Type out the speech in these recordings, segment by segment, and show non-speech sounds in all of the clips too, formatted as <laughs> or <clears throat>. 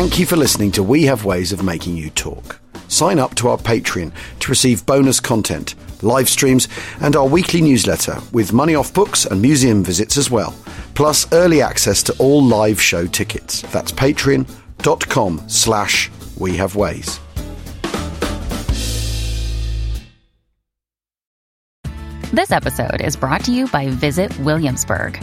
Thank you for listening to We Have Ways of Making You Talk. Sign up to our Patreon to receive bonus content, live streams, and our weekly newsletter with money off books and museum visits as well, plus early access to all live show tickets. That's patreon.com slash we have ways. This episode is brought to you by Visit Williamsburg.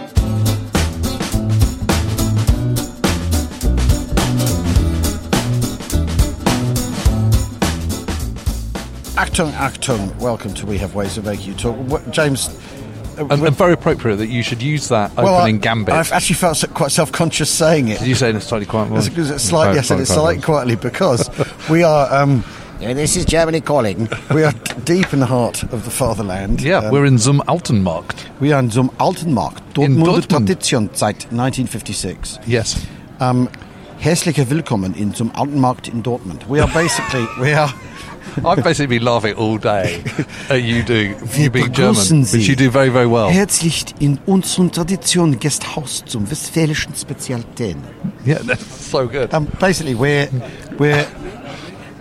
Achtung, Achtung, welcome to We Have Ways of Making You Talk. What, James, uh, And, and very appropriate that you should use that well, opening I, gambit. I've actually felt quite self-conscious saying it. Did you say in a slightly quiet voice? It's- it's slightly, I said it slightly quietly because <laughs> we are um, Yeah, this is Germany calling. <laughs> we are deep in the heart of the fatherland. Yeah, Um, we're in zum Altenmarkt. we are in zum Altenmarkt, In Dortmunder Dortmund. Tradition seit 1956. Yes. Um, herzliche Willkommen in zum Altenmarkt in Dortmund. We are basically we are <laughs> I've basically been laughing all day at you doing you being German, Sie. which you do very, very well. herzlich in unserem Tradition Gasthaus zum westfälischen Spezialitäten. Yeah, <laughs> that's so good. Um, basically, we're we're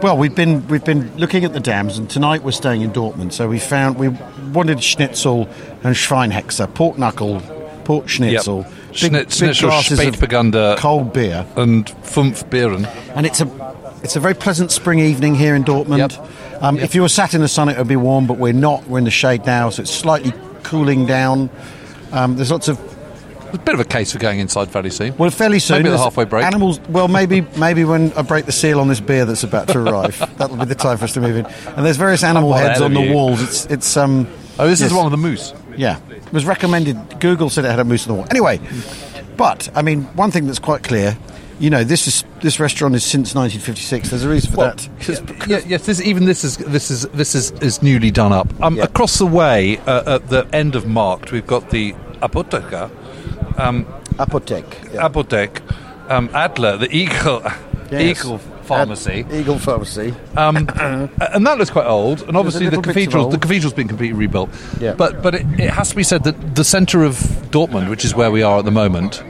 well, we've been we've been looking at the dams, and tonight we're staying in Dortmund. So we found we wanted schnitzel and Schweinshaxe, pork knuckle, pork schnitzel, Schnitt- Schnitzel, glasses of Spätburgunder. cold beer, and fünf Beeren. and it's a it's a very pleasant spring evening here in Dortmund. Yep. Um, Yep. If you were sat in the sun, it would be warm, but we're not. We're in the shade now, so it's slightly cooling down. Um, there's lots of a bit of a case for going inside fairly soon. Well, fairly soon. Maybe the halfway break. Animals. Well, maybe maybe when I break the seal on this beer that's about to arrive, <laughs> that'll be the time for us to move in. And there's various animal heads on the you. walls. It's it's um. Oh, this yes. is one with the moose. Yeah, it was recommended. Google said it had a moose on the wall. Anyway, but I mean, one thing that's quite clear. You know, this is this restaurant is since 1956. There's a reason for Well, that. yeah, yeah, yes. This, even this is this is this is, is newly done up. Um, Yeah. Across the way, uh, at the end of Markt, we've got the Apotheker, um, Apothek. Apothek, um, Adler, the Eagle, Yes. Eagle Pharmacy, Ad- Eagle Pharmacy. um, <coughs> and that looks quite old. And obviously, the little bits of cathedral, the cathedral's been completely rebuilt. Yeah. But but it, it has to be said that the centre of Dortmund, which is where we are at the moment,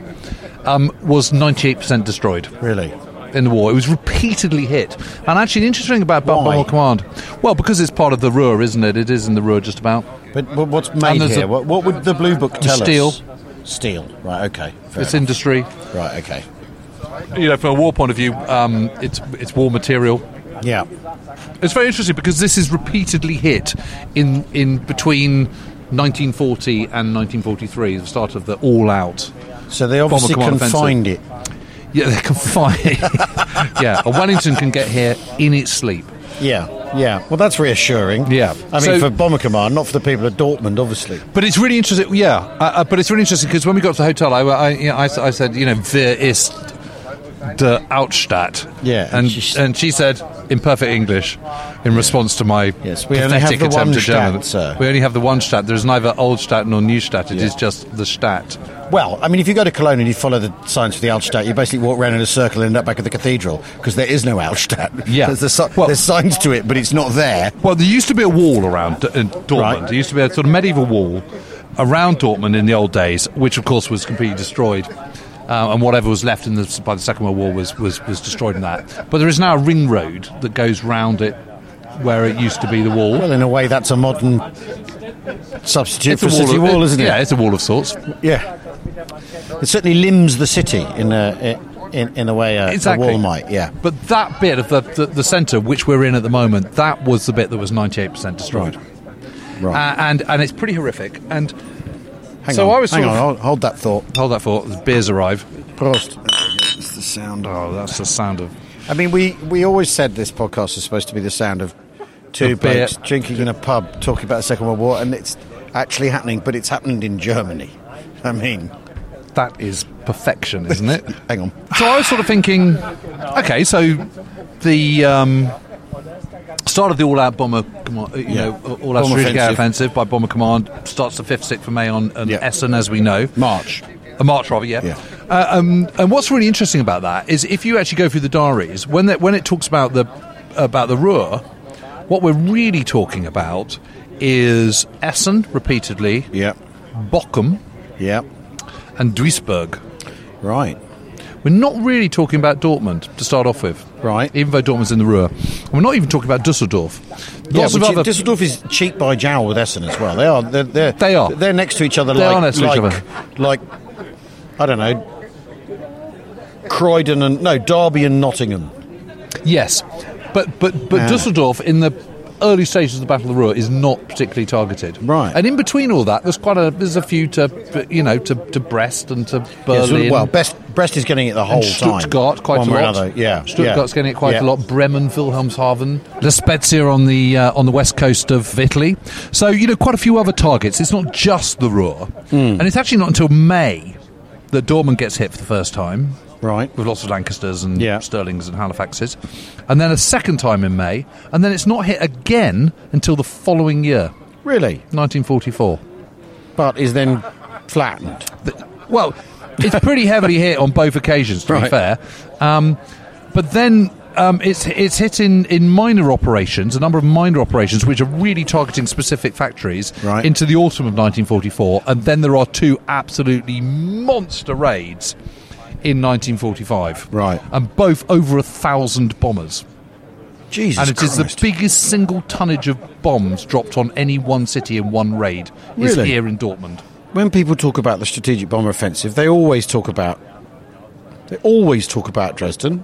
um, was ninety eight percent destroyed. Really. in the war. It was repeatedly hit. And actually, the interesting thing about? Bomber Command, well, because it's part of the Ruhr, isn't it? It is in the Ruhr just about. But wh- what's made here? a- what, what would the blue book tell Steel. us? Steel. Right. Okay. It's enough. industry. right. Okay. You know, from a war point of view, um, it's it's war material. Yeah. It's very interesting because this is repeatedly hit in in between 1940 and 1943, the start of the all-out. So they obviously can find it. Yeah, they can find. It. <laughs> Yeah, a Wellington can get here in its sleep. Yeah, yeah. Well, that's reassuring. Yeah. I mean, So- for Bomber Command, not for the people at Dortmund, obviously. But it's really interesting. Yeah, uh, uh, but it's really interesting because when we got to the hotel, I, I, you know, I, I said, you know, wer ist der Altstadt? Yeah, and and she- and she said in perfect English, in response to my Yes, we only pathetic have the attempt one at German. Sir. We only have the one Stadt. There's neither Old Stadt nor New Stadt. It is Yeah. just the Stadt. Well, I mean, if you go to Cologne and you follow the signs for the Altstadt, you basically walk around in a circle and end up back at the cathedral because there is no Altstadt. Yeah. <laughs> There's, the Well- there's signs to it, but it's not there. Well, there used to be a wall around D- in Dortmund. Right. There used to be a sort of medieval wall around Dortmund in the old days, which of course was completely destroyed. Uh, and whatever was left in the, by the Second World War was, was, was destroyed in that. But there is now a ring road that goes round it where it used to be the wall. Well, in a way, that's a modern substitute It's for a city of- wall, isn't it? Yeah, it's a wall of sorts. Yeah. It certainly limbs the city in a in, in a way a, Exactly. a wall might. Yeah. But that bit of the, the, the centre, which we're in at the moment, that was the bit that was 98% destroyed. Right. Uh, and, and it's pretty horrific. And Hang so on. I was hang sort on. Hold, hold that thought. hold that thought, The beers arrive. Prost. It's the sound. Oh, that's the sound of. I mean, we, we always said this podcast is supposed to be the sound of two Of beer. blokes drinking in a pub talking about the Second World War, and it's actually happening, but it's happened in Germany. I mean, That is perfection, isn't it? <laughs> hang on. So I was sort of thinking, okay, so the um, Start of the all-out bomber, command, you Yeah. know, all-out strategic offensive. offensive by Bomber Command starts the fifth, sixth of May on, on Yeah. Essen, as we know. March. A March, rather, yeah. Yeah. Uh, um, and what's really interesting about that is if you actually go through the diaries, when that when it talks about the about the Ruhr, what we're really talking about is Essen repeatedly, Yeah. Bochum, Yeah. and Duisburg. Right. We're not really talking about Dortmund to start off with, Right. Even though Dortmund's in the Ruhr, and we're not even talking about Dusseldorf. Yeah, Lots of other Düsseldorf is cheek by jowl with Essen as well. They are. They're, they're, They are. They're next to each other. They like, are next to each other. Like, I don't know, Croydon and no Derby and Nottingham. Yes, but but but Yeah. Dusseldorf in the early stages of the Battle of the Ruhr is not particularly targeted. Right. and in between all that, there's quite a there's a few to you know to, to Brest and to Yeah, Berlin. so- well, Brest, Brest is getting it the whole and Stuttgart time. quite one a lot. another. Yeah, Stuttgart's yeah. getting it quite Yeah. a lot. Bremen, Wilhelmshaven, La Spezia on the uh, on the west coast of Italy. So you know quite a few other targets. It's not just the Ruhr, Hmm. and it's actually not until May that Dortmund gets hit for the first time Right. with lots of Lancasters and Yeah. Stirlings and Halifaxes, and then a second time in May, and then it's not hit again until the following year, Really, 1944. but is then flattened. The- Well, it's pretty heavily hit on both occasions, to be fair. Um, but then um, it's it's hit in, in minor operations, a number of minor operations, which are really targeting specific factories Right. into the autumn of 1944, and then there are two absolutely monster raids in 1945. Right. and both over a thousand bombers. Jesus and it is Christ. the biggest single tonnage of bombs dropped on any one city in one raid is Really? here in Dortmund. when people talk about the strategic bomber offensive, they always talk about they always talk about Dresden.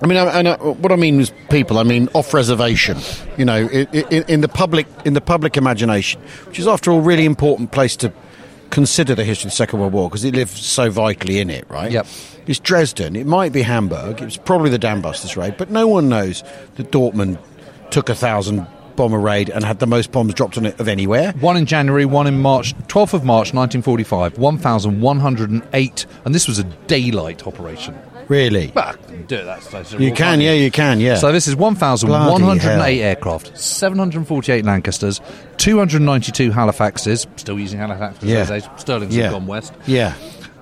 I mean, I, and I, what I mean is people. I mean off reservation. You know, in, in, in the public in the public imagination, which is after all really important place to consider the history of the Second World War because it lives so vitally in it, right? Yep. It's Dresden. It might be Hamburg. It's probably the Dambusters raid, but no one knows that Dortmund took a thousand bomber raid and had the most bombs dropped on it of anywhere. One in January, one in March, 12th of March 1945, 1,108, and this was a daylight operation. Really? But I can do it, that's, that's You can, yeah, you can, yeah. So this is 1,108 aircraft, 748 Lancasters, 292 Halifaxes, still using Halifaxes Yeah. those days, Stirling's yeah. have gone west, Yeah.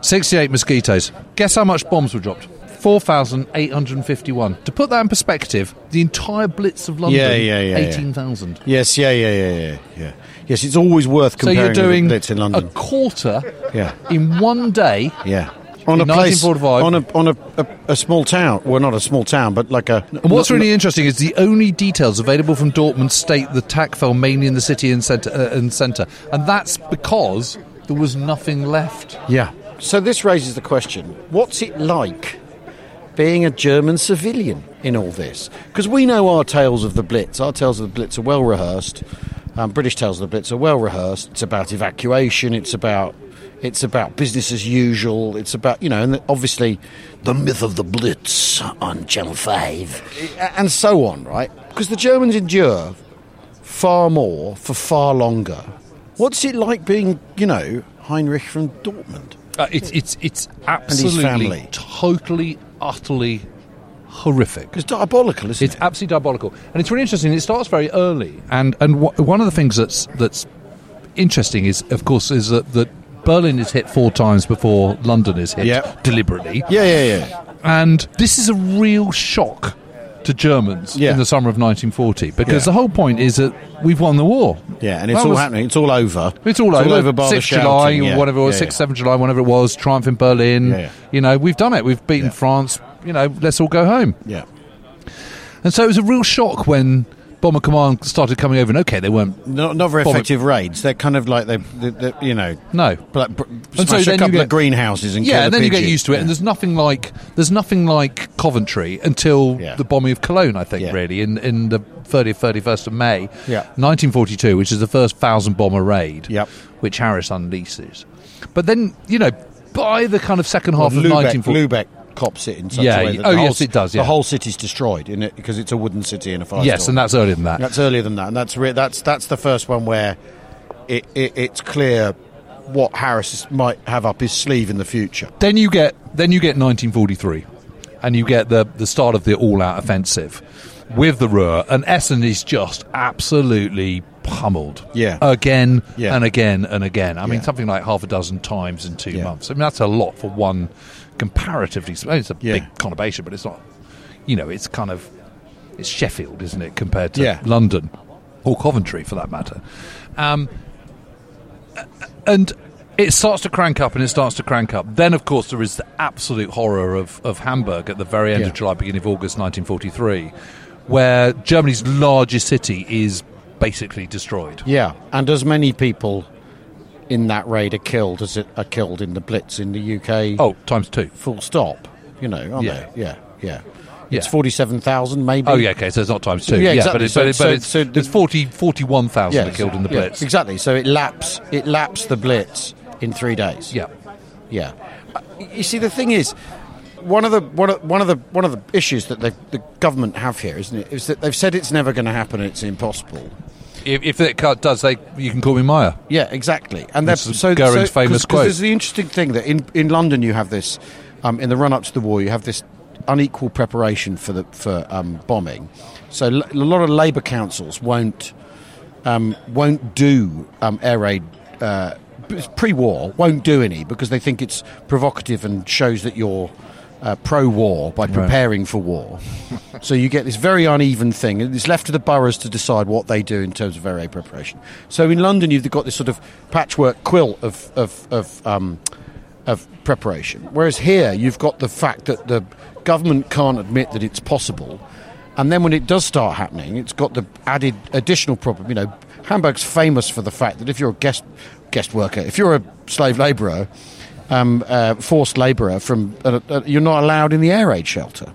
68 Mosquitoes. Guess how much bombs were dropped? 4,851. To put that in perspective, the entire Blitz of London, Yeah, yeah, yeah, yeah. 18,000. Yes, yeah, yeah, yeah, yeah, yeah. Yes, it's always worth comparing So comparing you're doing the Blitz in a quarter Yeah. in one day. yeah. On a place, 1945. on a on a, a, a small town. Well, not a small town, but like a. And what's really interesting is the only details available from Dortmund state the attack fell mainly in the city and centre, uh, and, centre. and that's because there was nothing left. Yeah. So this raises the question: What's it like being a German civilian in all this? Because we know our tales of the Blitz. Our tales of the Blitz are well rehearsed. Um, British tales of the Blitz are well rehearsed. It's about evacuation. It's about it's about business as usual. It's about you know, and obviously the myth of the Blitz on Channel Five, and so on, right? Because the Germans endure far more for far longer. What's it like being, you know, Heinrich from Dortmund? Uh, it's it's it's absolutely, totally, utterly horrific. It's diabolical, isn't It's it? absolutely diabolical, and it's really interesting. It starts very early, and and one of the things that's that's interesting is, of course, is that, that Berlin is hit four times before London is hit Yeah. deliberately. yeah, yeah, yeah. And this is a real shock to Germans Yeah. in the summer of 1940 because Yeah. the whole point is that we've won the war. Yeah, and it's That all was- happening. It's all over. It's all over. bar the 6th July, yeah. whatever it was, Yeah, 6th, 7th July, whenever it was, triumph in Berlin. Yeah. You know, we've done it. We've beaten. France. You know, let's all go home. Yeah. And so it was a real shock when Bomber Command started coming over. And okay, they weren't. Not, not very Bomb- effective raids. They're kind of like they, they, they you know, No. like so smash then a couple get- of greenhouses and Yeah, and then you get used to it, Yeah. and there's nothing like there's nothing like Coventry until Yeah. the bombing of Cologne. I think Yeah. really in in the 30th, 31st of May, Yeah. 1942, which is the first thousand bomber raid, Yep. which Harris unleashes. But then you know by the kind of second half Well, of Lubeck, 1940. Lubeck cops it in such Yeah, a way that oh, the whole, yes, it does, yeah. The whole city's destroyed in it because it's a wooden city in a fire. Yes, and that's earlier than that. That's earlier than that, and that's re- that's that's the first one where it, it, it's clear what Harris might have up his sleeve in the future. Then you get then you get 1943, and you get the the start of the all-out offensive, with the Ruhr, and Essen is just absolutely pummeled. Yeah. Again Yeah. and again and again. I mean, something like half a dozen times in two Yeah. months. I mean, that's a lot for one comparatively. Mean, it's a Yeah. big conurbation, but it's not. You know, it's kind of it's Sheffield, isn't it, compared to Yeah. London or Coventry, for that matter. Um, and it starts to crank up and it starts to crank up. Then, of course, there is the absolute horror of, of Hamburg at the very end Yeah. of July, beginning of August 1943, where Germany's largest city is basically destroyed. Yeah, and as many people in that raid are killed as it are killed in the Blitz in the UK. Oh, times two. full stop. You know, aren't Yeah. they? Yeah, yeah. It's Yeah. forty-seven thousand, maybe. Oh, yeah, okay, so it's not times two. Yeah, but, exactly. it, So- but, it, so- it's, so it's 40, 41,000 are killed in the Yeah, Blitz. exactly. So it laps. It laps the Blitz in three days. Yeah. Yeah. Uh, You see, the thing is, one of the one of, one of the one of the issues that the, the government have here, isn't it, is that they've said it's never going to happen. It's impossible. If, if it ca- does, they, you can call me Meyer. Yeah, exactly. And they're- so Goering's so, famous 'cause- 'cause quote. There's the interesting thing that in, in London you have this, um, in the run up to the war, you have this unequal preparation for the for um, bombing. So l- a lot of Labour councils won't um, won't do um, air raid. Uh, pre-war won't do any because they think it's provocative and shows that you're uh, pro-war by preparing for war. <laughs> so you get this very uneven thing, and it's left to the boroughs to decide what they do in terms of raid preparation. So in London, you've got this sort of patchwork quilt of of of, um, of preparation, whereas here you've got the fact that the government can't admit that it's possible. And then when it does start happening, it's got the added additional problem. You know, Hamburg's famous for the fact that if you're a guest guest worker, if you're a slave labourer, um, uh, forced labourer from, uh, uh, you're not allowed in the air raid shelter.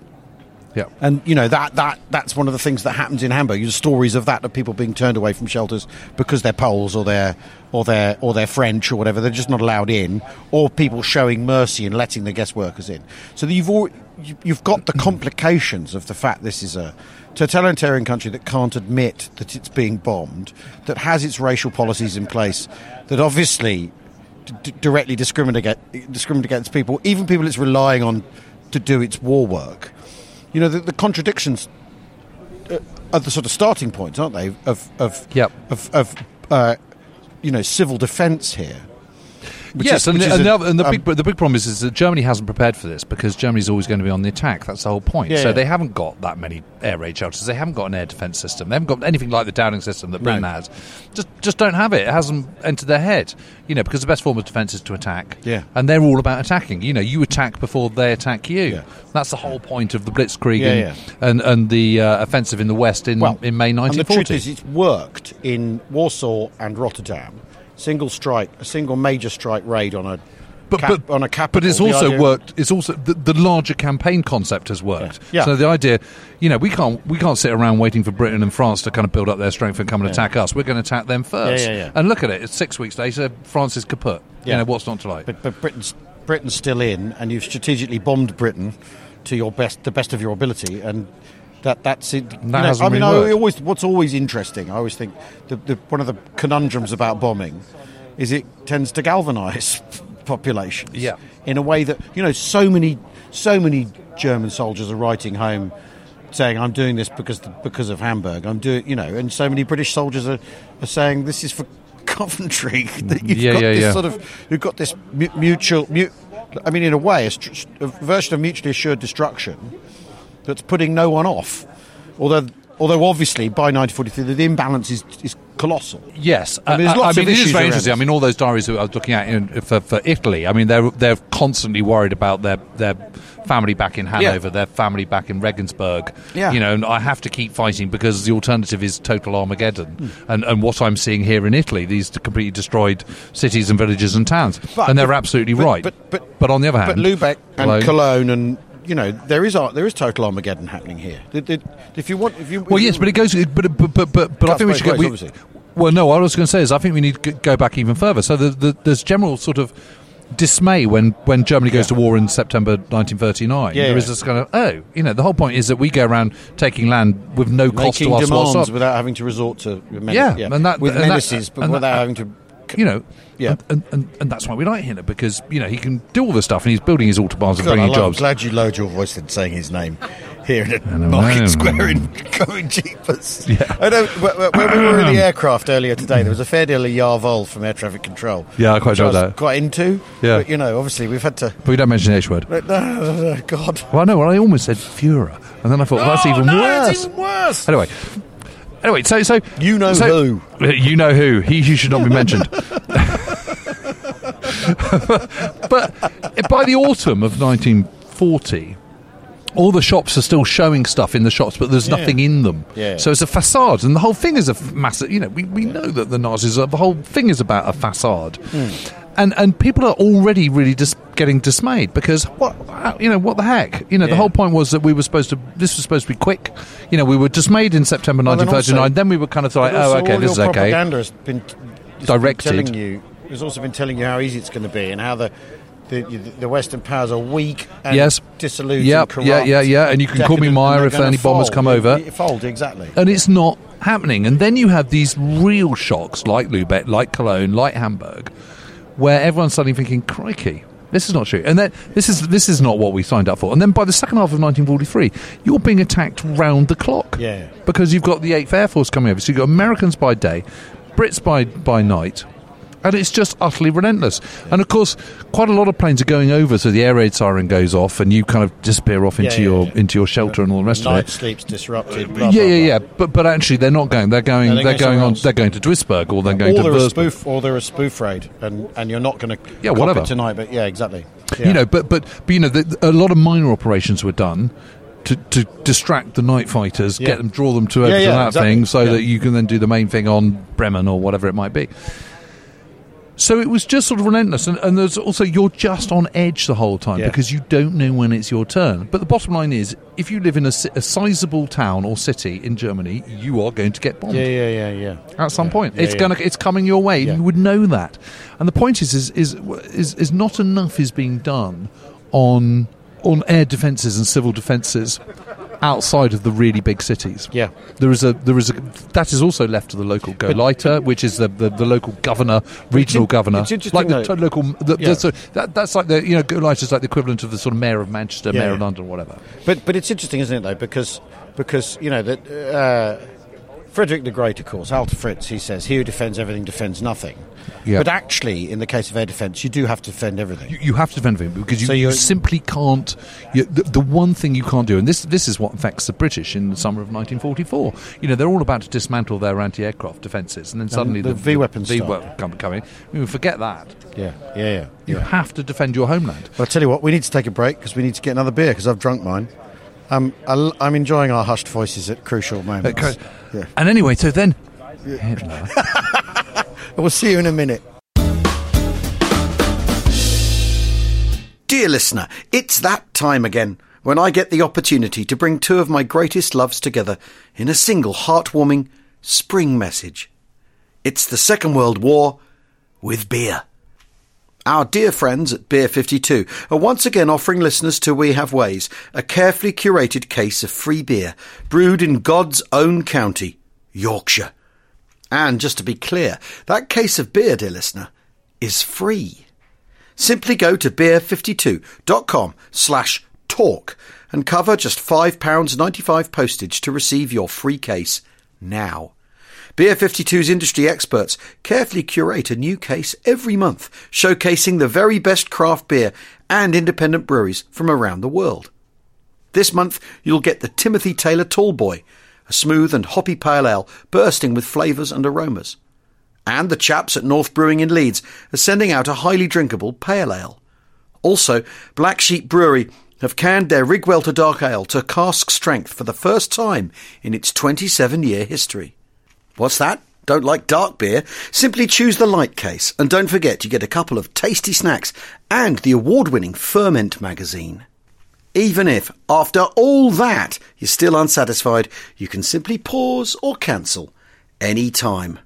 Yeah. And you know that that that's one of the things that happens in Hamburg. There's stories of that of people being turned away from shelters because they're Poles or they're or they're or they're French or whatever. They're just not allowed in, or people showing mercy and letting the guest workers in. So you've all, you've got the complications of the fact this is a totalitarian country that can't admit that it's being bombed, that has its racial policies in place, that obviously d- directly discriminate discriminate against people, even people it's relying on to do its war work. You know, the, the contradictions uh, are the sort of starting points, aren't they? Of of Yep. of, of uh, you know civil defence here. Which yes, is- and, and, a- the, and the um, big the big problem is, is that Germany hasn't prepared for this because Germany's always going to be on the attack. That's the whole point. Yeah, so yeah. they haven't got that many air raid shelters. They haven't got an air defence system. They haven't got anything like the Dowding system that Britain No. has. Just just don't have it. It hasn't entered their head. You know, because the best form of defence is to attack. Yeah. and they're all about attacking. You know, you attack before they attack you. Yeah. That's the whole point of the Blitzkrieg and, and and the uh, offensive in the West in well, in May And the 1940. truth is, it's worked in Warsaw and Rotterdam. Single strike, a single major strike raid on a but, cap- but on a capital. But it's also worked. It's also the, the larger campaign concept has worked. Yeah. Yeah. So the idea, you know, we can't we can't sit around waiting for Britain and France to kind of build up their strength and come and attack us. We're going to attack them first. Yeah, yeah, yeah. And look at it. It's six weeks later. France is kaput. You Yeah. know what's not to like. But, but Britain's Britain's still in, and you've strategically bombed Britain to your best, the best of your ability, and that that's it. you know, hasn't I mean, I always what's always interesting. I always think the, the, one of the conundrums about bombing is it tends to galvanise <laughs> populations. Yeah. in a way that you know, so many so many German soldiers are writing home. Saying I'm doing this because because of Hamburg, I'm doing you know, and so many British soldiers are, are saying this is for <laughs> Coventry. <laughs> that you've Yeah, got yeah, this yeah. sort of you've got this mu- mutual. Mu- I mean, in a way, a, str- a version of mutually assured destruction that's putting no one off. Although, although obviously by 1943 the imbalance is, is colossal. Yes, I mean, there's I- lots I of mean, it is very interesting. I mean, all those diaries that I was looking at in, for, for Italy. I mean, they're they're constantly worried about their their family back in Hanover, their family back in Regensburg. Yeah. you know, and I have to keep fighting because the alternative is total Armageddon. Hmm. And and what I'm seeing here in Italy, these completely destroyed cities and villages and towns, But- and they're but- absolutely but- right. but- but- on the other hand, But Lubeck and Cologne- Cologne, and you know there is there is total Armageddon happening here. If you want, if you Well, yes, but it goes. But but but but, but I think we should ways, We, well, no, what I was going to say is I think we need to go back even further. So the, the, there's general sort of dismay when, when Germany goes Yeah. to war in September 1939. Yeah, there is yeah. this kind of oh, you know, the whole point is that we go around taking land with no cost to us demands whatsoever. without having to resort to men- Yeah, and that- with and that- menaces, but and that- without having to. You know, Yeah. and, and, and, that's why we like Hitler because you know he can do all this stuff and he's building his autobahns and God, bringing I'm jobs. glad you lowered your voice in saying his name. <laughs> here in a know. market square in <laughs> going jeepers. Yeah. I know. When we were in the <clears throat> aircraft earlier today, there was a fair deal of Jawohl from air traffic control. Yeah, I quite enjoyed that. Quite into. Yeah. But, you know, obviously we've had to. But we don't mention the H word. No, no, no, no, God. Well, I know. Well, I almost said Führer, and then I thought well, that's Oh, even worse. Even worse. Anyway, anyway, so so You know so- who. You know who? He who should not be mentioned. <laughs> but by the autumn of 1940, all the shops are still showing stuff in the shops, but there's Yeah. nothing in them. Yeah. So it's a facade, and the whole thing is a massive. You know, we, we know that the Nazis are the whole thing is about a facade. Hmm. And, and people are already really just getting dismayed because what uh, you know what the heck you know the whole point was that we were supposed to this was supposed to be quick you know we were dismayed in September Well, then 1939 also- then we were kind of like oh okay this is okay propaganda has been it's been Directed. telling you. It's also been telling you how easy it's going to be and how the. The, the Western powers are weak and Yes. dissolute Yep, corrupt. yeah, yeah, yeah, and you can call me Meyer if any bombers come Yeah, over. yeah, Fold, exactly. and it's not happening. And then you have these real shocks like Lubeck, like Cologne, like Hamburg, where everyone's suddenly thinking, "Crikey, this is not true." And then this is this is not what we signed up for. And then by the second half of 1943, you're being attacked round the clock. Yeah. because you've got the Eighth Air Force coming over. So you've got Americans by day, Brits by by night. And it's just utterly relentless. And of course, quite a lot of planes are going over, so the air raid siren goes off, and you kind of disappear off into Yeah, yeah, your yeah. into your shelter and all the rest of it Night sleep's disrupted. Blah, yeah, blah, yeah, blah. yeah. But but actually, they're not going. They're going. No, they're they're going on. else. They're going to Duisburg, or they're going or to they're a spoof, or they're a spoof raid, and and you're not going to Yeah, whatever. it tonight. But yeah, exactly. You know, but but but you know, the, a lot of minor operations were done. To, to distract the night fighters, Yeah. get them, draw them to over Yeah, to yeah, that exactly. thing, so that you can then do the main thing on Bremen or whatever it might be. So it was just sort of relentless, and, and there's also you're just on edge the whole time Yeah. because you don't know when it's your turn. But the bottom line is, if you live in a, a sizable town or city in Germany, you are going to get bombed yeah, yeah, yeah, yeah. at some Yeah. point. Yeah, it's yeah. gonna it's coming your way. You would know that. And the point is is is is, is not enough is being done on on air defences and civil defences outside of the really big cities. Yeah. There is a there is a that is also left to the local Gauleiter, which is the, the, the local governor, regional governor, like the though- local. The, Yeah. the, so that, that's like the you know Gauleiter is like the equivalent of the sort of mayor of Manchester, Yeah, mayor of. London, whatever. But but it's interesting, isn't it, though, because because you know that uh, Frederick the Great, of course, Alter Fritz, he says, "He who defends everything defends nothing." Yeah. But actually, in the case of air defence, you do have to defend everything. You, you have to defend everything because you, So you simply can't. You, the, the one thing you can't do, and this this is what affects the British in the summer of 1944. You know, they're all about to dismantle their anti-aircraft defences, and then suddenly the V weapons V start. weapon come coming. I mean, forget that. yeah, yeah, yeah. You yeah. have to defend your homeland. Well, I tell you what, we need to take a break because we need to get another beer because I've drunk mine. Um, I, am enjoying our hushed voices at crucial moments. Okay. Yeah. And anyway, so then Hitler. <laughs> We'll see you in a minute. Dear listener, it's that time again when I get the opportunity to bring two of my greatest loves together in a single heartwarming spring message. It's the Second World War with beer. Our dear friends at Beer 52 are once again offering listeners to We Have Ways a carefully curated case of free beer brewed in God's own county, Yorkshire. And just to be clear, that case of beer, dear listener, is free. Simply go to beer52.com slash talk and cover just £5.95 postage to receive your free case now. Beer 52's industry experts carefully curate a new case every month, showcasing the very best craft beer and independent breweries from around the world. This month, you'll get the Timothy Taylor Tallboy, a smooth and hoppy pale ale bursting with flavours and aromas. And the chaps at North Brewing in Leeds are sending out a highly drinkable pale ale. Also, Black Sheep Brewery have canned their Rigwelter Dark Ale to cask strength for the first time in its 27 year history. What's that? Don't like dark beer? Simply choose the light case and don't forget you get a couple of tasty snacks and the award winning Ferment magazine. Even if, after all that, you're still unsatisfied, you can simply pause or cancel any time.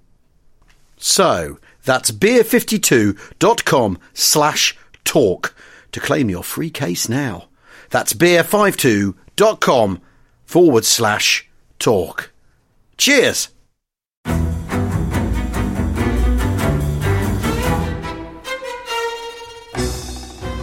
So, that's beer52.com slash talk to claim your free case now. That's beer52.com forward slash talk. Cheers!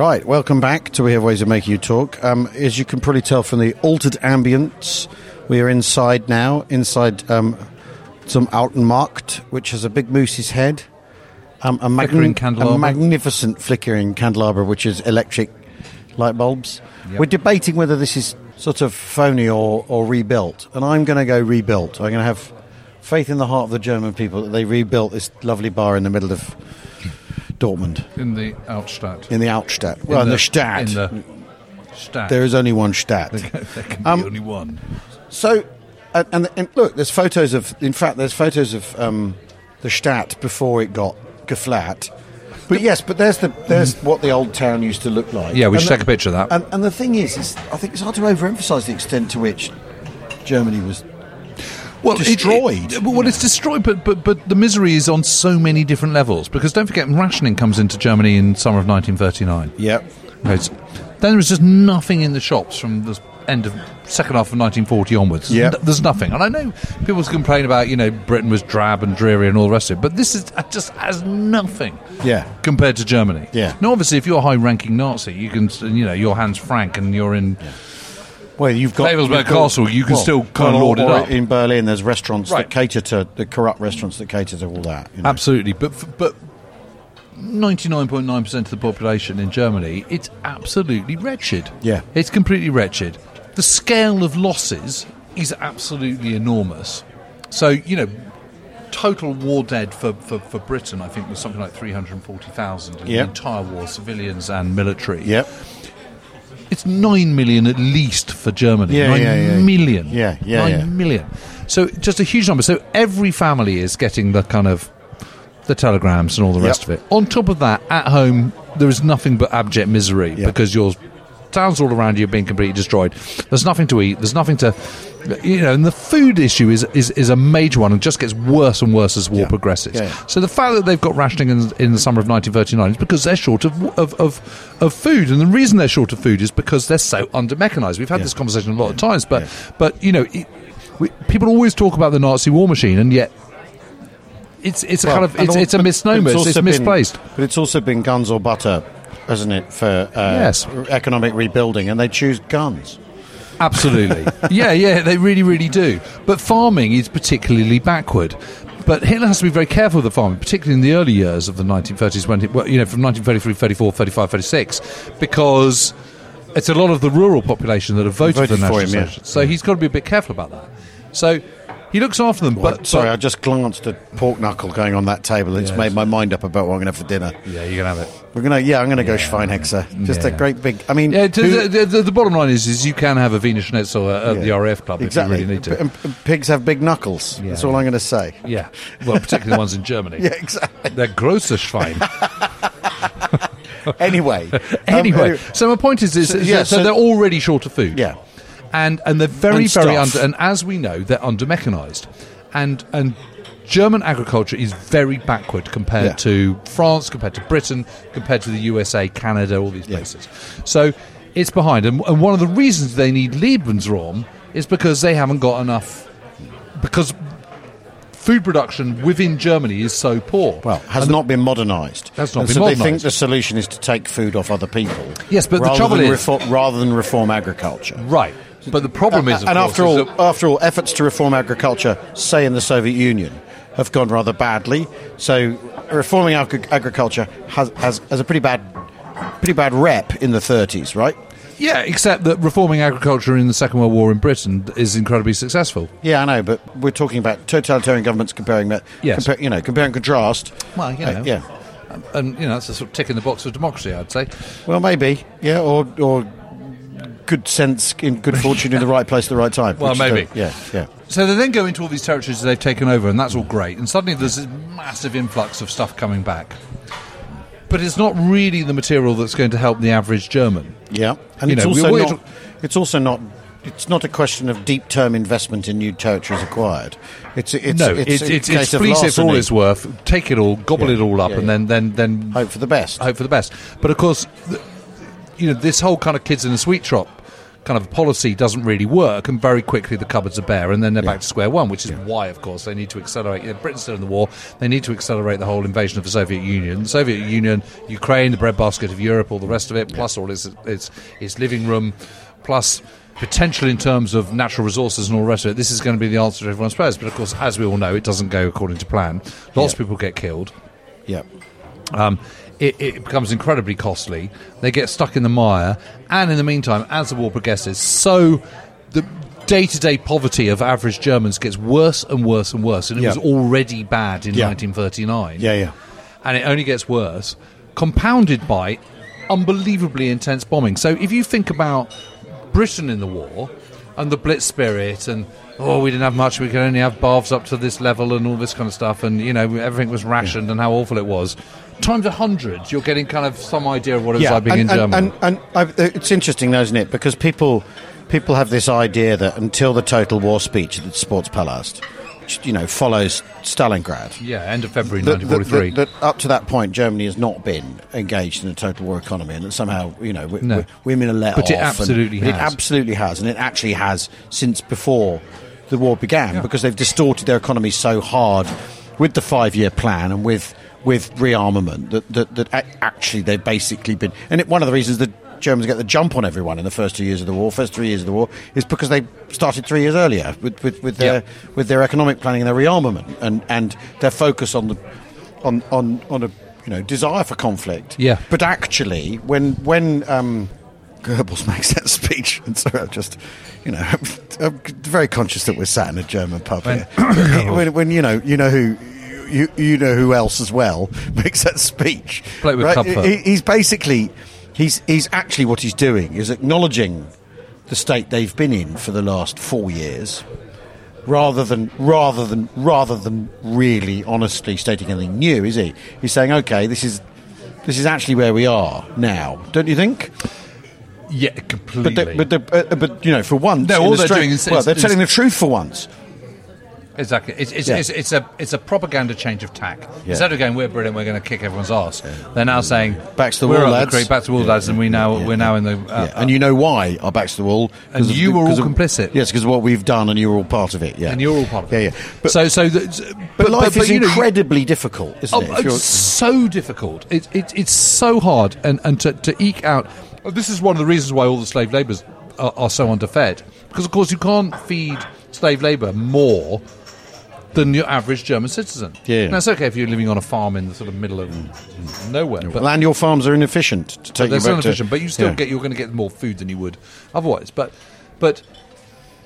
Right, welcome back to We Have Ways of Making You Talk. Um, as you can probably tell from the altered ambience, we are inside now, inside um, zum Altenmarkt, which has a big moose's head, um, a, a magnificent flickering candelabra, which is electric light bulbs. Yep. We're debating whether this is sort of phony or, or rebuilt, and I'm going to go rebuilt. I'm going to have faith in the heart of the German people that they rebuilt this lovely bar in the middle of Dortmund, in the Altstadt. in the Altstadt. Well, in the, Stadt. In the Stadt. There is only one Stadt. <laughs> there can <laughs> Um, be only one. So, and, and, and look, there's photos of. In fact, there's photos of um, the Stadt before it got geflat. But yes, but there's the there's what the old town used to look like. Yeah, we And should the- take a picture of that. And, and the thing is, is, I think it's hard to overemphasise the extent to which Germany was. Well, destroyed. it- well, it's destroyed, but, but but the misery is on so many different levels. Because don't forget, rationing comes into Germany in summer of 1939. Yep. Okay, then there was just nothing in the shops from the end of second half of 1940 onwards. Yep. N- there's nothing. And I know people complain about you know Britain was drab and dreary and all the rest of it, but this is just has nothing. Yeah. Compared to Germany. Yeah. Now, obviously, if you're a high-ranking Nazi, you can you know your Hans Frank and you're in. Well, you've got Babelsberg Castle, you can still kinda lord it up. In Berlin, there's restaurants Right. that cater to the corrupt restaurants that cater to all that. you know. Absolutely, but f- but. 99.9% of the population in Germany, it's absolutely wretched. Yeah. It's completely wretched. The scale of losses is absolutely enormous. So, you know, total war dead for, for, for Britain, I think, was something like 340,000 in Yep. the entire war, civilians and military. Yep. It's 9 million at least for Germany. Yeah, Nine yeah, yeah. million. Yeah, yeah, Nine yeah. million. So just a huge number. So every family is getting the kind of the telegrams and all the Yep. rest of it. On top of that, at home there is nothing but abject misery Yep. because your towns all around you are being completely destroyed. There's nothing to eat. There's nothing to, you know, and the food issue is is, is a major one and just gets worse and worse as war Yeah. progresses. Yeah, yeah. So the fact that they've got rationing in, in the summer of 1939 is because they're short of, of, of, of food, and the reason they're short of food is because they're so under mechanized. We've had this conversation a lot of times, but but you know, it, we, people always talk about the Nazi war machine, and yet. It's it's a Well, kind of it's, it's a misnomer. It's, it's also been- misplaced. but it's also been guns or butter, hasn't it, for uh, Yes. economic rebuilding, and they choose guns. Absolutely. <laughs> yeah, yeah, they really, really do. But farming is particularly backward. But Hitler has to be very careful with the farming, particularly in the early years of the 1930s, when it, well, you know, from 1933, 34, 35, 36, because it's a lot of the rural population that have voted, Voted for the for National him, yeah. So he's got to be a bit careful about that. So He looks after them, Well, but sorry, but- I just glanced at pork knuckle going on that table. And it's Yes. made my mind up about what I'm going to have for dinner. yeah, you're going to have it. We're gonna, yeah, I'm going to go Schweinhexer. Just a great big. I mean, Yeah, who- the, the, the bottom line is, is you can have a Wiener Schnitzel at, at Yeah. the RAF club exactly. if you really need to. And pigs have big knuckles. That's all I'm going to say. Yeah, well, particularly the ones in Germany. <laughs> Yeah, exactly. They're grosser Schwein. <laughs> <laughs> Anyway, um, anyway, so my point is, is, So- yeah, so, so- they're already short of food. Yeah. And and they're very And very under. And as we know, they're under mechanized, and and. German agriculture is very backward compared Yeah. to France, compared to Britain, compared to the USA, Canada, all these Yeah. places. So it's behind. And, and one of the reasons they need Lebensraum is because they haven't got enough. Because food production within Germany is so poor. Well, has And not been modernised. Has not and been so they think the solution is to take food off other people. Yes, but the trouble is- reform, rather than reform agriculture. Right. But the problem is, and after all, that- after all, efforts to reform agriculture, say in the Soviet Union, have gone rather badly. So reforming agri- agriculture has, has, has a pretty bad, pretty bad rep in the 30s, right? Yeah, except that reforming agriculture in the Second World War in Britain is incredibly successful. Yeah, I know, but we're talking about totalitarian governments comparing that. Yes. compare- you know, compare and contrast. Well, you Uh, yeah. And, you know, that's a sort of tick in the box of democracy, I'd say. Well, maybe. Yeah, or or good sense, in good fortune, in the right place at the right time. Well, maybe. the- yeah, yeah. So they then go into all these territories that they've taken over, and that's all great. And suddenly there's this massive influx of stuff coming back. But it's not really the material that's going to help the average German. Yeah, and You it's know, also we're not. talk- It's also not. It's not a question of deep term investment in new territories acquired. It's it's no, it's, it's, a it's, it's fleece it for all larceny. it's worth, take it all, gobble Yeah, it all up, yeah, and yeah. then, then, then Hope for the best. hope for the best. But of course, th- you know, this whole kind of kids in a sweet shop kind of policy doesn't really work, and very quickly the cupboards are bare, and then they're back to square one, which is why, of course, they need to accelerate. You know, Britain's still in the war; they need to accelerate the whole invasion of the Soviet Union. The Soviet Union, Ukraine, the breadbasket of Europe, all the rest of it, plus all its its its living room, plus. Potential in terms of natural resources and all the rest of it. This is going to be the answer to everyone's prayers. But of course, as we all know, it doesn't go according to plan. Lots of people get killed Yeah, um, it, it becomes incredibly costly. They get stuck in the mire, and in the meantime, as the war progresses, so the day-to-day poverty of average Germans gets worse and worse and worse, and it Yeah. was already bad in Yeah. 1939. yeah, yeah. and it only gets worse, compounded by unbelievably intense bombing. So if you think about Britain in the war and the Blitz spirit and oh we didn't have much we could only have baths up to this level and all this kind of stuff and you know everything was rationed and how awful it was times a hundred you're getting kind of some idea of what it was like being and, in Germany And, and, I, uh, it's interesting, though, isn't it? Because people people have this idea that until the total war speech at the Sportpalast, which you know follows Stalingrad, yeah end of February that, that, 1943 that, that up to that point Germany has not been engaged in a total war economy, and that somehow you know w- No. w- women are let But off. it and- absolutely but It absolutely has, and it actually has since before the war began because they've distorted their economy so hard with the five-year plan and with with rearmament that that, that actually they've basically been. And it, one of the reasons that Germans get the jump on everyone in the first two years of the war, first three years of the war, is because they started three years earlier with, with, with their Yeah. with their economic planning and their rearmament and, and their focus on the on, on, on a you know desire for conflict. Yeah. But actually, when when um, Goebbels makes that <laughs> speech, and so I'm just you know <laughs> I'm very conscious that we're sat in a German pub When- here. <coughs> when, when you know you know who. You, you know who else as well <laughs> makes that speech? Play with comfort. He, he's basically he's he's actually what he's doing is acknowledging the state they've been in for the last four years, rather than rather than rather than really honestly stating anything new, is he? He's saying, okay, this is this is actually where we are now, don't you think? yeah But completely they, but they, uh, but you know, for once, No, all the they're stra- doing is- well, they're telling the truth for once. Exactly. It's, it's, Yeah. it's, it's a it's a propaganda change of tack. Yeah. Instead of going, we're brilliant, we're going to kick everyone's ass. They're now saying, Back to the wall, lads." creek, back to the wall, lads, and we now we're now in the. Uh. And you know why our backs to the wall? And you the- were all of- complicit. Yes, because of what we've done, and you were all part of it. Yeah, and you're all part of it. Yeah, yeah. But, so so the, but, life is you know, incredibly difficult, isn't Oh, it? It's so difficult. It, it, it's so hard, and, and to, to eke out. This is one of the reasons why all the slave labourers are, are so underfed. Because, of course, you can't feed slave labour more than your average German citizen. Yeah. Now, it's okay if you're living on a farm in the sort of middle of nowhere. But well, and your farms are inefficient to take you back to- inefficient, but you still yeah. get you're going to get more food than you would otherwise. But but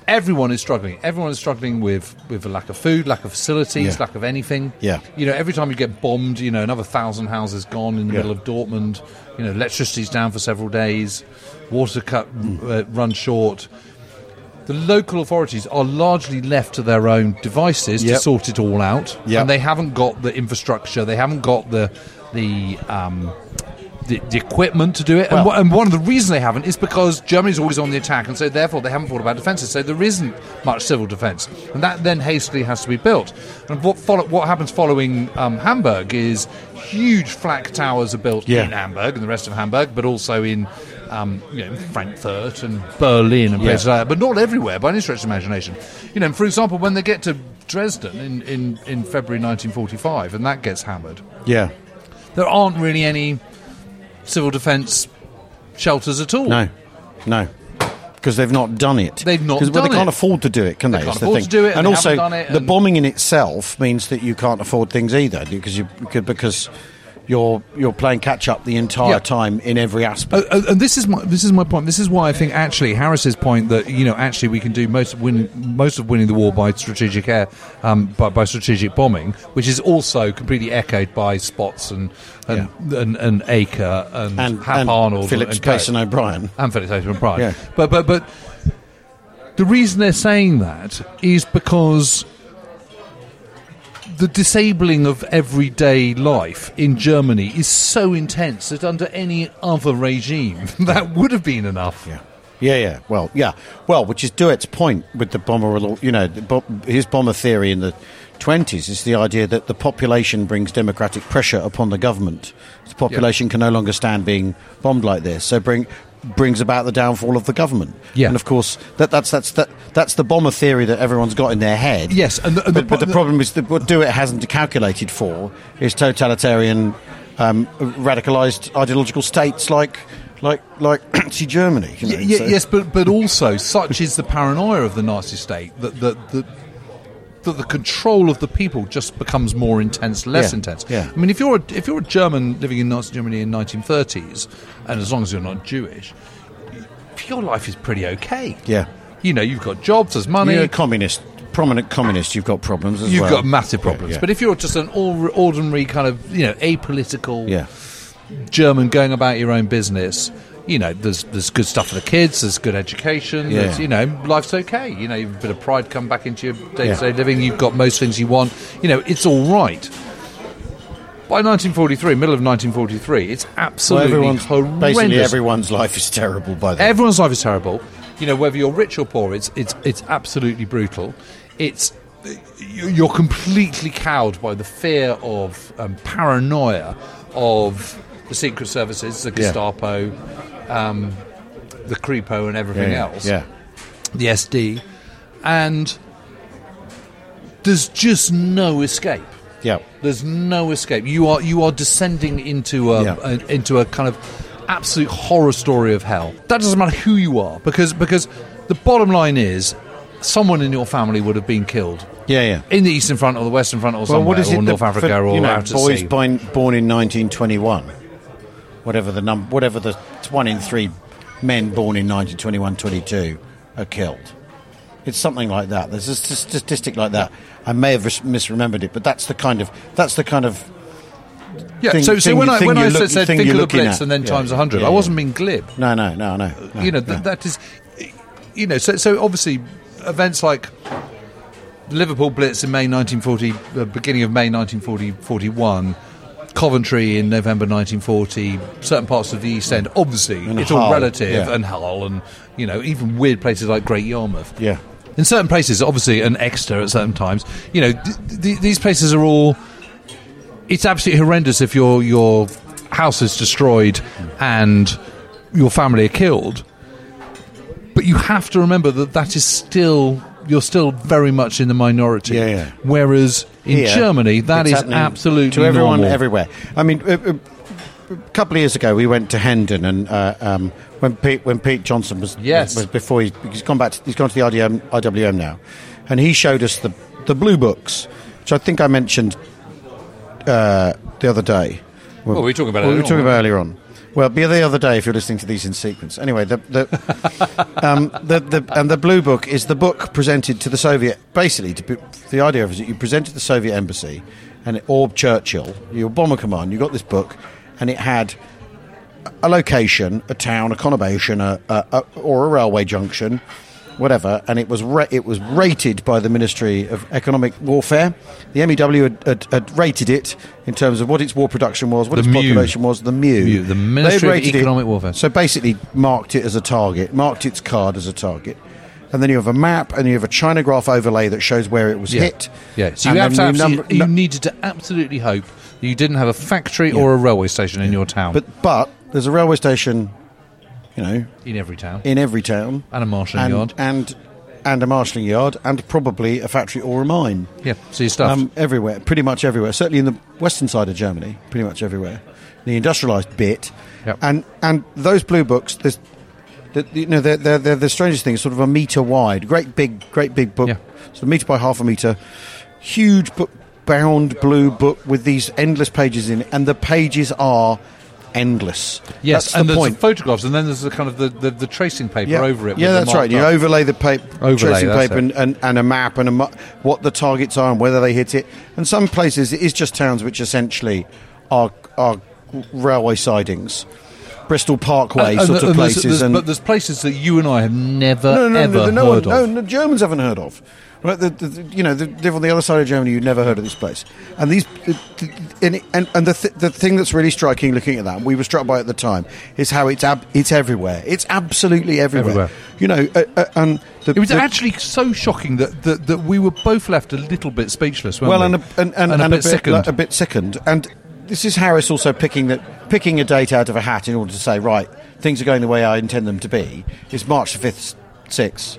everyone is struggling. Everyone is struggling with with a lack of food, lack of facilities, Yeah. lack of anything. Yeah. You know, every time you get bombed, you know, another thousand houses gone in the Yeah. middle of Dortmund. You know, electricity's down for several days, water cut uh, run short. The local authorities are largely left to their own devices to sort it all out, Yep. and they haven't got the infrastructure. They haven't got the the um, the, the equipment to do it. and, Well- wha- and one of the reasons they haven't is because Germany's always on the attack, and so therefore they haven't thought about defences. So there isn't much civil defence, and that then hastily has to be built. And what follow, what happens following um, Hamburg is huge flak towers are built Yeah. in Hamburg and the rest of Hamburg, but also in. Um, you know, Frankfurt and Berlin and Yeah. places like that, but not everywhere by any stretch of imagination. You know, for example, when they get to Dresden in, in, in February 1945, and that gets hammered, Yeah. there aren't really any civil defence shelters at all. No. No. Because they've not done it. They've not 'Cause, well, done they can't it. afford to do it, can they? They can't the afford thing. to do it, and and also, done it, the bombing in itself means that you can't afford things either, because you because you're you're playing catch up the entire Yeah. time in every aspect. Uh, uh, and this is my this is my point. This is why I think actually Harris's point that you know actually we can do most of winning most of winning the war by strategic air um, by, by strategic bombing, which is also completely echoed by Spaatz and and and, and Eaker and, and Hap and Arnold Phillips, and and O'Brien. and Felix Haytham Pride. Yeah. But but but the reason they're saying that is because the disabling of everyday life in Germany is so intense that under any other regime <laughs> that would have been enough. Yeah. Yeah, yeah. Well, yeah. Well, which is Douhet's point with the bomber, you know, the his bomber theory in the 20s is the idea that the population brings democratic pressure upon the government. The population can no longer stand being bombed like this, so bring brings about the downfall of the government. Yeah. And of course, that, that's that's that, that's the bomber theory that everyone's got in their head. Yes, and the- and the but, the problem is that what Douhet hasn't calculated for is totalitarian, um, radicalized ideological states like like like <clears throat> Nazi Germany. You know, Y- y- so- yes, but but also such is the paranoia of the Nazi state that that that, that the control of the people just becomes more intense, less Yeah, intense. yeah. I mean, if you're a, if you're a German living in Nazi Germany in 1930s, and as long as you're not Jewish, your life is pretty okay. Yeah. You know, you've got jobs, there's money. You're a communist, prominent communist. You've got problems as You've well. got massive problems, yeah. but if you're just an ordinary kind of you know apolitical yeah, German going about your own business, you know, there's there's good stuff for the kids, there's good education, Yeah. there's, you know, life's okay. You know, you've a bit of pride come back into your day to day living, you've got most things you want, you know, it's all right. By 1943, middle of 1943, it's so absolutely everyone's horrendous. basically everyone's life is terrible by then. Everyone's life is terrible. You know, whether you're rich or poor, it's it's it's absolutely brutal. It's you- you're completely cowed by the fear of um, paranoia of the secret services, the Yeah. Um, the Kripo, and everything yeah, else. Yeah, the SD, and there's just no escape. yeah, There's no escape. You are you are descending into a, Yeah. a- into a kind of absolute horror story of hell. That doesn't matter who you are because because the bottom line is someone in your family would have been killed yeah, yeah. in the Eastern Front or the Western Front or Well, somewhere what is it? or North Africa for, or know, out at boys sea. born in 1921, whatever the num, whatever the it's one in three men born in 1921, 22 are killed. It's something like that. There's a st- statistic like that. I may have misremembered it, but that's the kind of that's the kind of yeah. thing- so so thing when I when I look- said, think of the Blitz at. and then Yeah, times hundred, yeah, I wasn't being glib. no, no, no, no. no you know, no. that is, you know, so, so obviously events like the Liverpool Blitz in May 1940, uh, beginning of May 1940, 41, Coventry in November 1940, certain parts of the East End, obviously, And it's all relative, yeah. and Hull, and, you know, even weird places like Great Yarmouth. yeah, In certain places, obviously, and Exeter at certain times, you know, th- th- these places are all. It's absolutely horrendous if your your house is destroyed and your family are killed. But you have to remember that that is still you're still very much in the minority. Yeah, yeah. Whereas in Here, Germany, that is it's is absolutely to everyone normal. everywhere. I mean, uh, uh, a couple of years ago, we went to Hendon, and uh, um, when Pete when Pete Johnson was Yes. was before he, he's gone back, to, he's gone to the IDM, IWM now, and he showed us the the blue books, which I think I mentioned uh, the other day. Well, we were talking about it we were talking about earlier on. Well, be the other day if you're listening to these in sequence. Anyway, the the, <laughs> um, the, the and the blue book is the book presented to the Soviet. Basically, be, the idea of it is that you present to the Soviet embassy, and it, or Churchill, your bomber command. You got this book, and it had a location, a town, a conurbation, a, a, a, or a railway junction, whatever, and it was ra- it was rated by the Ministry of Economic Warfare. The MEW had, had, had rated it in terms of what its war production was, what The its MEW. population was, the MEW. MEW, the Ministry of rated it- Economic Warfare. So basically, marked it as a target, marked its card as a target. And then you have a map, and you have a China graph overlay that shows where it was Yeah. hit. Yeah, so you have to you needed to absolutely hope that you didn't have a factory or a railway station in your town. But but there's a railway station, you know, in every town, in every town, and a marshalling and, yard. and and a marshalling yard, and probably a factory or a mine. yeah, so you're stuffed. Um, everywhere, pretty much everywhere. Certainly in the western side of Germany, pretty much everywhere. The industrialised bit, Yep. and and those blue books, there's, the, you know, they're, they're, they're the strangest thing. Sort of a meter wide, great big, great big book, Yeah. sort of meter by half a meter, huge book, bound blue book with these endless pages in it, and the pages are endless. yes, that's and the there's point. photographs, and then there's the kind of the, the, the tracing paper yeah. over it. Yeah, that's right. marked You overlay the paper, Overlay, tracing paper, and, and, and a map, and a mu- what the targets are and whether they hit it. And some places it is just towns which essentially are are railway sidings, Bristol Parkway And- and sort of and there's- places. there's- and but there's places that you and I have never no, no, ever no, no, heard one, of. no, no, Germans haven't heard of. Right, the, the, you know, they live on the other side of Germany. You've never heard of this place, and these, and and, and the th- the thing that's really striking, looking at that, we were struck by at the time, is how it's ab- it's everywhere. It's absolutely everywhere. Everywhere. You know, uh, uh, and the, It was actually so shocking that, that, that we were both left a little bit speechless, weren't well, we? and a, and, and, and a bit sickened. like, a bit sickened. And this is Harris also picking that picking a date out of a hat in order to say, right, things are going the way I intend them to be. It's March the fifth, sixth,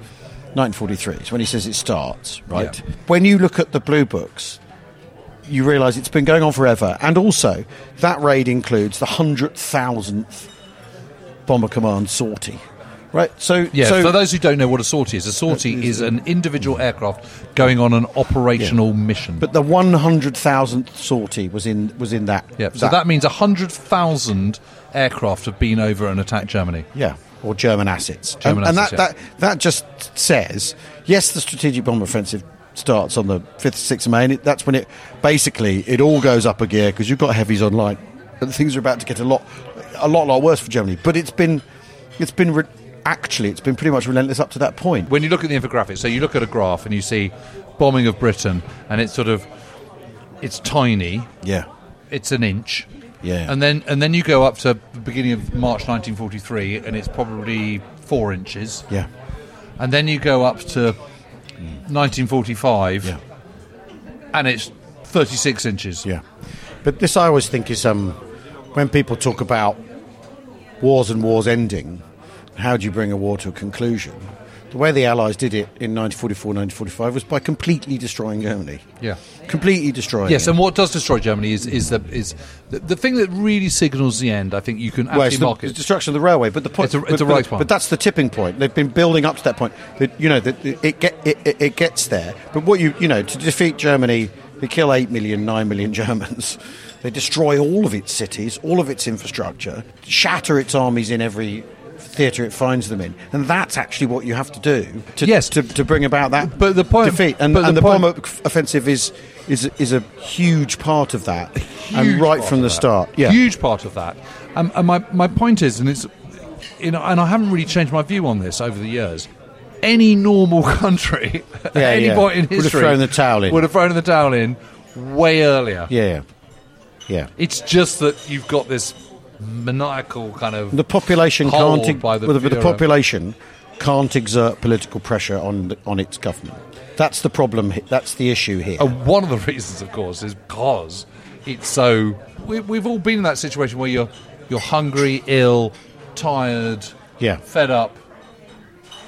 nineteen forty-three. It's when he says it starts. Right. Yeah. When you look at the blue books. You realise it's been going on forever, and also that raid includes the hundred thousandth bomber command sortie, right? So, Yeah, so for those who don't know what a sortie is, a sortie is an individual aircraft going on an operational mission. but the one hundred thousandth sortie was in was in that. yeah, so that means 100,000 aircraft have been over and attacked Germany. Yeah, or German assets. German and, assets, and yeah. that, that, that just says, yes, the strategic bomb offensive starts on the 5th, 6th of May, and it, that's when it basically it all goes up a gear because you've got heavies online, and things are about to get a lot, a lot, lot worse for Germany. But it's been, it's been re- actually, it's been pretty much relentless up to that point. When you look at the infographic, so you look at a graph and you see bombing of Britain, and it's sort of, it's tiny, Yeah, it's an inch. Yeah. And then and then you go up to the beginning of March 1943, and it's probably four inches. yeah, And then you go up to 1945, yeah, and it's 36 inches. yeah. But this I always think is um, when people talk about wars and wars ending, how do you bring a war to a conclusion? The way the Allies did it in 1944, 1945 was by completely destroying Germany. Yeah. Completely destroying Yes, it. and what does destroy Germany is is the is the, the thing that really signals the end. I think you can actually the, mark the it. destruction of the railway, but the point, It's a- but- it's a but- right one. But that's the tipping point. They've been building up to that point. That you know that it, get it, it, it gets there. But what you you know to defeat Germany, they kill eight million, nine million <laughs> Germans. They destroy all of its cities, all of its infrastructure, shatter its armies in every theatre it finds them in, and that's actually what you have to do to Yes. to, to bring about that But the point- defeat. And, and the the, bomber offensive is is is a huge part of that, and right from the that. start. Yeah, huge part of that. Um, and my my point is, and it's you know, and I haven't really changed my view on this over the years. Any normal <laughs> country, at Yeah, any yeah. point in Would have history, thrown the towel in. Would have thrown the towel in way earlier. yeah, yeah. It's just that you've got this maniacal kind of The population can't. by the well, the, population can't exert political pressure on the, on its government. That's the problem. That's the issue here. And one of the <laughs> reasons, of course, is because it's so. We, we've all been in that situation where you're you're hungry, ill, tired, Yeah. fed up.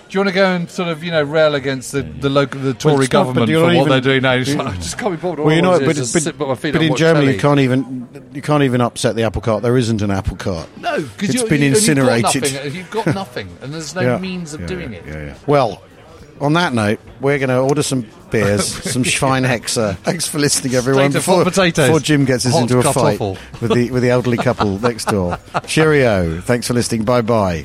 Do you want to go and sort of you know rail against the the local the Tory not, government for what even- they're doing now? It's like, I just can't be bothered. well, you know, but, but, sit by my feet but in Germany, telly. you can't even you can't even upset the apple cart. There isn't an apple cart. No, because It's been you, incinerated. You've got, nothing, you've got <laughs> nothing, and there's no Yeah. means of Yeah, doing yeah, it. yeah, yeah. Well, on that note, we're going to order some beers, <laughs> some Schweinshaxe. Thanks for listening, everyone. Potato- hot potatoes. before Jim gets us into a fight with the with the elderly couple <laughs> next door. Cheerio. Thanks for listening. Bye bye.